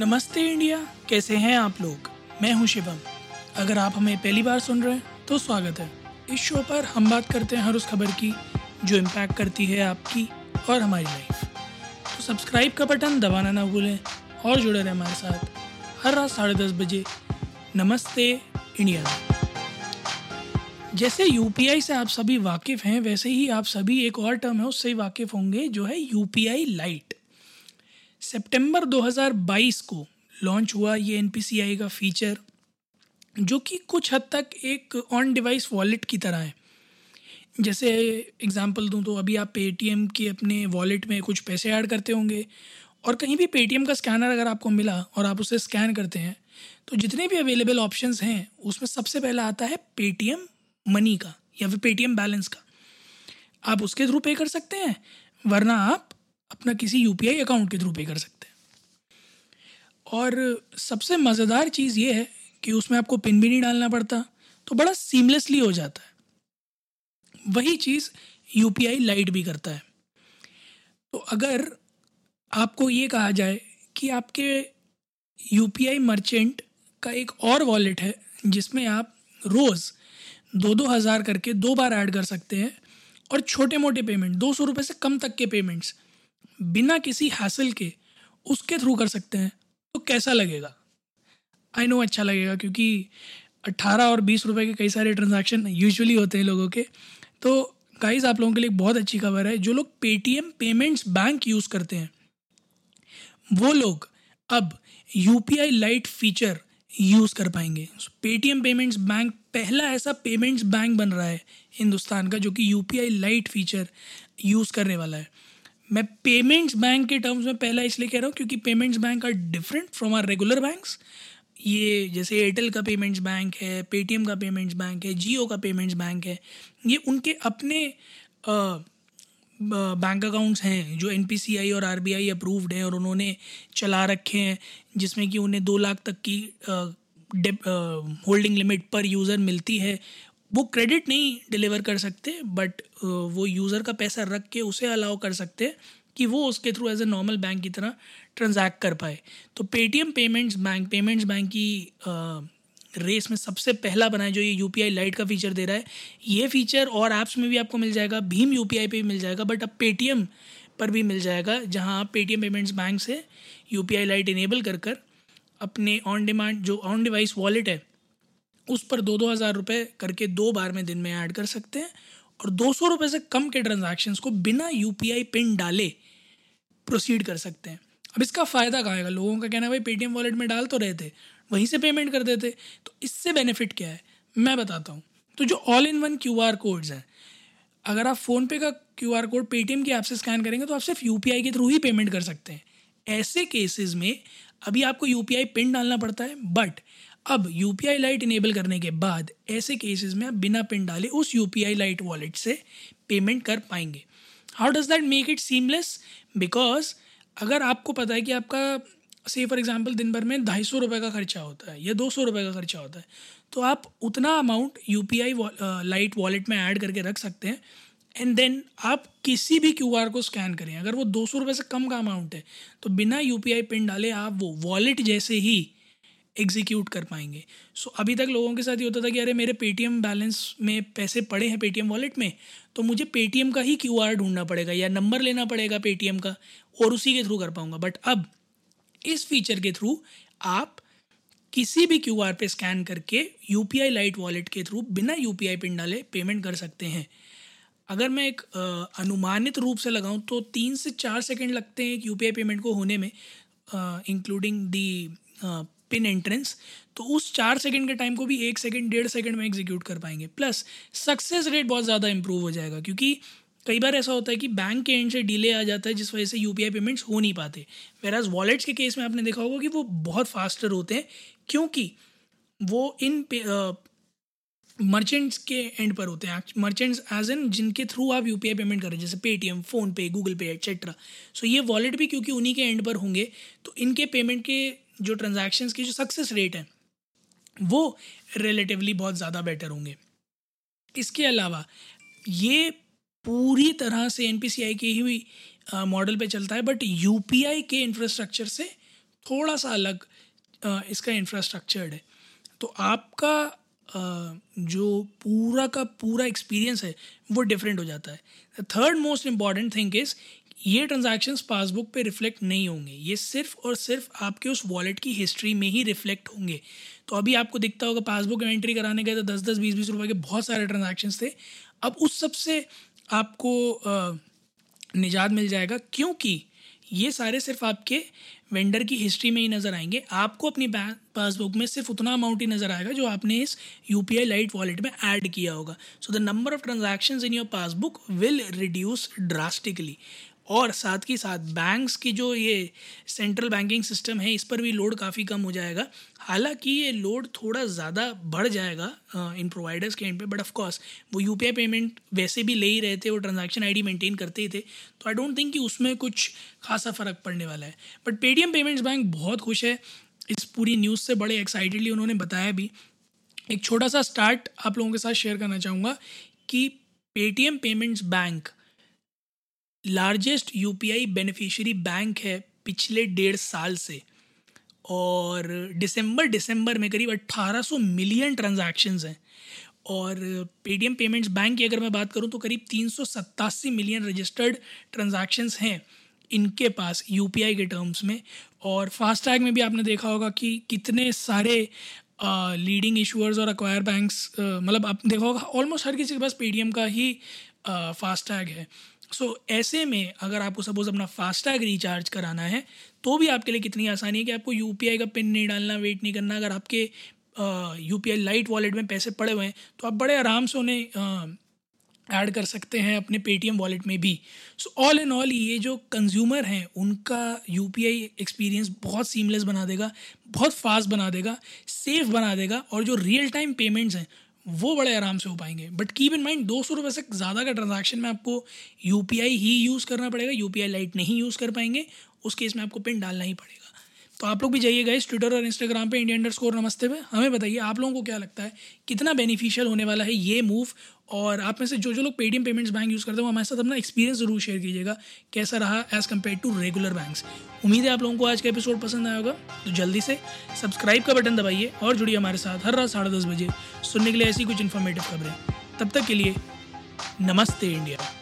नमस्ते इंडिया, कैसे हैं आप लोग? मैं हूँ शिवम। अगर आप हमें पहली बार सुन रहे हैं तो स्वागत है। इस शो पर हम बात करते हैं हर उस खबर की, जो इम्पैक्ट करती है आपकी और हमारी लाइफ तो सब्सक्राइब का बटन दबाना ना भूलें और जुड़े रहें हमारे साथ हर रात साढ़े दस बजे नमस्ते इंडिया। जैसे यूपीआई से आप सभी वाकिफ़ हैं, वैसे ही आप सभी एक और टर्म है, उससे ही वाकिफ़ होंगे, जो है यूपीआई लाइट सितंबर 2022 को लॉन्च हुआ ये NPCI का फीचर जो कि कुछ हद तक एक ऑन डिवाइस वॉलेट की तरह है। जैसे एग्जांपल दूँ तो अभी आप पेटीएम के अपने वॉलेट में कुछ पैसे ऐड करते होंगे, और कहीं भी पेटीएम का स्कैनर अगर आपको मिला और आप उसे स्कैन करते हैं तो जितने भी अवेलेबल ऑप्शन हैं, उसमें सबसे पहला आता है पेटीएम मनी का या फिर पेटीएम बैलेंस का। आप उसके थ्रू पे कर सकते हैं, वरना आप अपना किसी यूपीआई अकाउंट के थ्रू पे कर सकते हैं। और सबसे मज़ेदार चीज़ ये है कि उसमें आपको पिन भी नहीं डालना पड़ता तो बड़ा सीमलेसली हो जाता है। वही चीज़ यूपीआई लाइट भी करता है। तो अगर आपको ये कहा जाए कि आपके यूपीआई मर्चेंट का एक और वॉलेट है, जिसमें आप रोज़ दो दो हज़ार करके दो बार ऐड कर सकते हैं, और छोटे मोटे पेमेंट दो सौ रुपये से कम तक के पेमेंट्स बिना किसी हासिल के उसके थ्रू कर सकते हैं तो कैसा लगेगा? आई नो अच्छा लगेगा क्योंकि अट्ठारह और बीस रुपए के कई सारे ट्रांजैक्शन यूजुअली होते हैं लोगों के। तो गाइस आप लोगों के लिए बहुत अच्छी खबर है, जो लोग पेटीएम पेमेंट्स बैंक यूज़ करते हैं। वो लोग अब यूपीआई लाइट फीचर यूज़ कर पाएँगे। पेटीएम पेमेंट्स बैंक पहला ऐसा पेमेंट्स बैंक बन रहा है हिंदुस्तान का, जो कि U P Lite feature use करने वाला है। मैं पेमेंट्स बैंक के टर्म्स में पहला इसलिए कह रहा हूँ क्योंकि payments bank are different from our regular banks ये जैसे एयरटेल का पेमेंट्स बैंक है पेटीएम का पेमेंट्स बैंक है जियो का पेमेंट्स बैंक है, ये उनके अपने बैंक अकाउंट्स हैं जो एनपीसीआई और आरबीआई अप्रूव्ड हैं और उन्होंने चला रखे हैं, जिसमें कि उन्हें दो लाख तक की होल्डिंग लिमिट पर यूज़र मिलती है। वो क्रेडिट नहीं डिलीवर कर सकते बट वो यूज़र का पैसा रख के उसे अलाउ कर सकते कि वो उसके through as a normal bank की तरह ट्रांजैक्ट कर पाए। तो Paytm payments bank payments bank की रेस में सबसे पहला बना है जो ये यू पी लाइट का फीचर दे रहा है, ये फीचर और ऐप्स में भी आपको मिल जाएगा भीम यू पे भी मिल जाएगा बट अब पेटीएम पर भी मिल जाएगा, जहाँ आप पेटीएम पेमेंट्स बैंक से यू पी लाइट इनेबल कर कर अपने ऑन डिमांड जो ऑन डिवाइस वॉलेट है उस पर दो दो हज़ार रुपये करके दो बार में दिन में ऐड कर सकते हैं और दो सौ रुपये से कम के ट्रांजेक्शन्स को बिना यूपीआई पिन डाले प्रोसीड कर सकते हैं। अब इसका फ़ायदा कहाँ आएगा? लोगों का कहना है, भाई पेटीएम वॉलेट में डाल तो रहे थे, वहीं से पेमेंट कर देते। तो इससे बेनिफिट क्या है? मैं बताता हूँ। तो जो all in one Q R codes हैं, अगर आप फ़ोनपे का क्यू आर कोड पेटीएम की ऐप से स्कैन करेंगे तो आप सिर्फ़ यूपीआई के थ्रू ही पेमेंट कर सकते हैं। ऐसे केसेस में अभी आपको यूपीआई पिन डालना पड़ता है बट अब U P I Lite enable करने के बाद ऐसे केसेस में आप बिना पिन डाले उस U P I Lite wallet से पेमेंट कर पाएँगे। How does that make it seamless because अगर आपको पता है कि आपका से फॉर एग्ज़ाम्पल दिन भर में ढाई सौ रुपये का खर्चा होता है या दो सौ रुपये का खर्चा होता है तो आप उतना amount U P I Lite wallet में ऐड करके रख सकते हैं। एंड देन आप किसी भी क्यू आर को स्कैन करें। अगर वो दो सौ रुपये से कम का अमाउंट है तो बिना यू पी आई पिन डाले आप वो वॉलेट जैसे ही एग्जीक्यूट कर पाएँगे। सो so, अभी तक लोगों के साथ ये होता था कि अरे मेरे पेटीएम बैलेंस में पैसे पड़े हैं पेटीएम वॉलेट में तो मुझे पेटीएम का ही क्यू आर ढूंढना पड़ेगा या नंबर लेना पड़ेगा पेटीएम का और उसी के थ्रू कर पाऊँगा। बट अब इस फीचर के थ्रू आप किसी भी क्यू आर पे स्कैन करके यू पी लाइट वॉलेट के थ्रू बिना यू पी पिन डाले पेमेंट कर सकते हैं। अगर मैं एक आ, अनुमानित रूप से लगाऊँ तो तीन से चार सेकंड लगते हैं एक आई पेमेंट को होने में इंक्लूडिंग दी पिन एंट्रेंस तो उस चार सेकंड के टाइम को भी एक सेकंड डेढ़ सेकंड में एग्जीक्यूट कर पाएँगे। प्लस सक्सेस रेट बहुत ज़्यादा इंप्रूव हो जाएगा, क्योंकि कई बार ऐसा होता है कि बैंक के एंड से डिले आ जाता है, जिस वजह से यूपीआई पेमेंट्स हो नहीं पाते। वेराज वॉलेट्स के केस में आपने देखा होगा कि वो बहुत फास्टर होते हैं, क्योंकि वो इन मर्चेंट्स के एंड पर होते हैं। मर्चेंट्स एज एन जिनके थ्रू आप यूपीआई पेमेंट करें जैसे Paytm PhonePe Google Pay etcetera so ये वॉलेट भी क्योंकि उन्हीं के एंड पर होंगे तो इनके पेमेंट के जो ट्रांजैक्शंस की जो सक्सेस रेट है वो रिलेटिवली बहुत ज़्यादा बेटर होंगे। इसके अलावा ये पूरी तरह से एन की ही मॉडल पे चलता है बट यूपीआई के इंफ्रास्ट्रक्चर से थोड़ा सा अलग आ, इसका इंफ्रास्ट्रक्चर्ड है। तो आपका आ, जो पूरा का पूरा एक्सपीरियंस है वो डिफरेंट हो जाता है। Third most important thing is ये ट्रांजैक्शंस पासबुक पे रिफ्लेक्ट नहीं होंगे। ये सिर्फ़ और सिर्फ़ आपके उस वॉलेट की हिस्ट्री में ही रिफ्लेक्ट होंगे। तो अभी आपको दिखता होगा पासबुक में एंट्री कराने गए तो दस दस, बीस बीस रुपए के बहुत सारे ट्रांजेक्शन थे। अब उस सबसे आपको निजात मिल जाएगा क्योंकि ये सारे सिर्फ़ आपके वेंडर की हिस्ट्री में ही नज़र आएँगे। आपको अपनी पासबुक में सिर्फ़ उतना अमाउंट ही नज़र आएगा जो आपने इस U P I Lite wallet में ऐड किया होगा। So the number of transaction in your passbook will reduce drastically और साथ ही साथ बैंक्स की जो ये सेंट्रल बैंकिंग सिस्टम है, इस पर भी लोड काफ़ी कम हो जाएगा। हालाँकि ये लोड थोड़ा ज़्यादा बढ़ जाएगा इन प्रोवाइडर्स के एंड पे बट ऑफ़ कोर्स वो यू पेमेंट वैसे भी ले ही रहे थे, वो ट्रांजैक्शन आईडी मेंटेन करते ही थे। तो आई डोंट थिंक कि उसमें कुछ खासा फ़र्क पड़ने वाला है। बट पेटीएम पेमेंट्स बैंक बहुत खुश है। इस पूरी न्यूज़ से बड़े एक्साइटेडली उन्होंने बताया भी। एक छोटा सा स्टार्ट आप लोगों के साथ शेयर करना चाहूँगा कि Paytm payments bank largest UPI beneficiary bank है पिछले डेढ़ साल से। और दिसंबर दिसंबर में करीब 1800 मिलियन ट्रांजैक्शंस हैं। और पेटीएम पेमेंट्स बैंक की अगर मैं बात करूँ तो करीब तीन मिलियन रजिस्टर्ड ट्रांजैक्शंस हैं इनके पास यूपीआई के टर्म्स में। और फास्टैग में भी आपने देखा होगा कि कितने सारे लीडिंग इशूअर्स और अक्वायर बैंक्स मतलब आपने देखा होगा ऑलमोस्ट हर किसी के पास पेटीएम का ही फास्टैग है। सो so, ऐसे में अगर आपको सपोज़ अपना फास्टैग रिचार्ज कराना है तो भी आपके लिए कितनी आसानी है कि आपको यूपीआई का पिन नहीं डालना वेट नहीं करना। अगर आपके यू पी लाइट वॉलेट में पैसे पड़े हुए हैं तो आप बड़े आराम से उन्हें ऐड कर सकते हैं अपने पेटीएम वॉलेट में भी। सो ऑल इन ऑल ये जो कंज्यूमर हैं उनका यूपीआई एक्सपीरियंस बहुत सीमलेस बना देगा बहुत फास्ट बना देगा सेफ़ बना देगा और जो रियल टाइम पेमेंट्स हैं वो बड़े आराम से हो पाएँगे। बट कीप इन माइंड दो सौ रुपये से ज़्यादा का ट्रांजेक्शन में आपको यूपीआई ही यूज़ करना पड़ेगा। यू पी लाइट नहीं यूज़ कर पाएँगे। उस केस में आपको पिन डालना ही पड़ेगा। तो आप लोग भी जाइएगा इस ट्विटर और इंस्टाग्राम पे इंडिया अंडर स्कोर नमस्ते पे। हमें बताइए, आप लोगों को क्या लगता है, कितना बेनिफिशियल होने वाला है ये मूव और आप में से जो जो लोग पेटीएम पेमेंट्स बैंक यूज़ करते हैं, वो हमारे साथ अपना एक्सपीरियंस ज़रूर शेयर कीजिएगा, कैसा रहा as compare to regular banks उम्मीद है आप लोगों को आज का एपिसोड पसंद आया होगा तो जल्दी से सब्सक्राइब का बटन दबाइए और जुड़िए हमारे साथ हर रात साढ़े दस बजे, सुनने के लिए ऐसी कुछ इन्फॉर्मेटिव खबरें। तब तक के लिए, नमस्ते इंडिया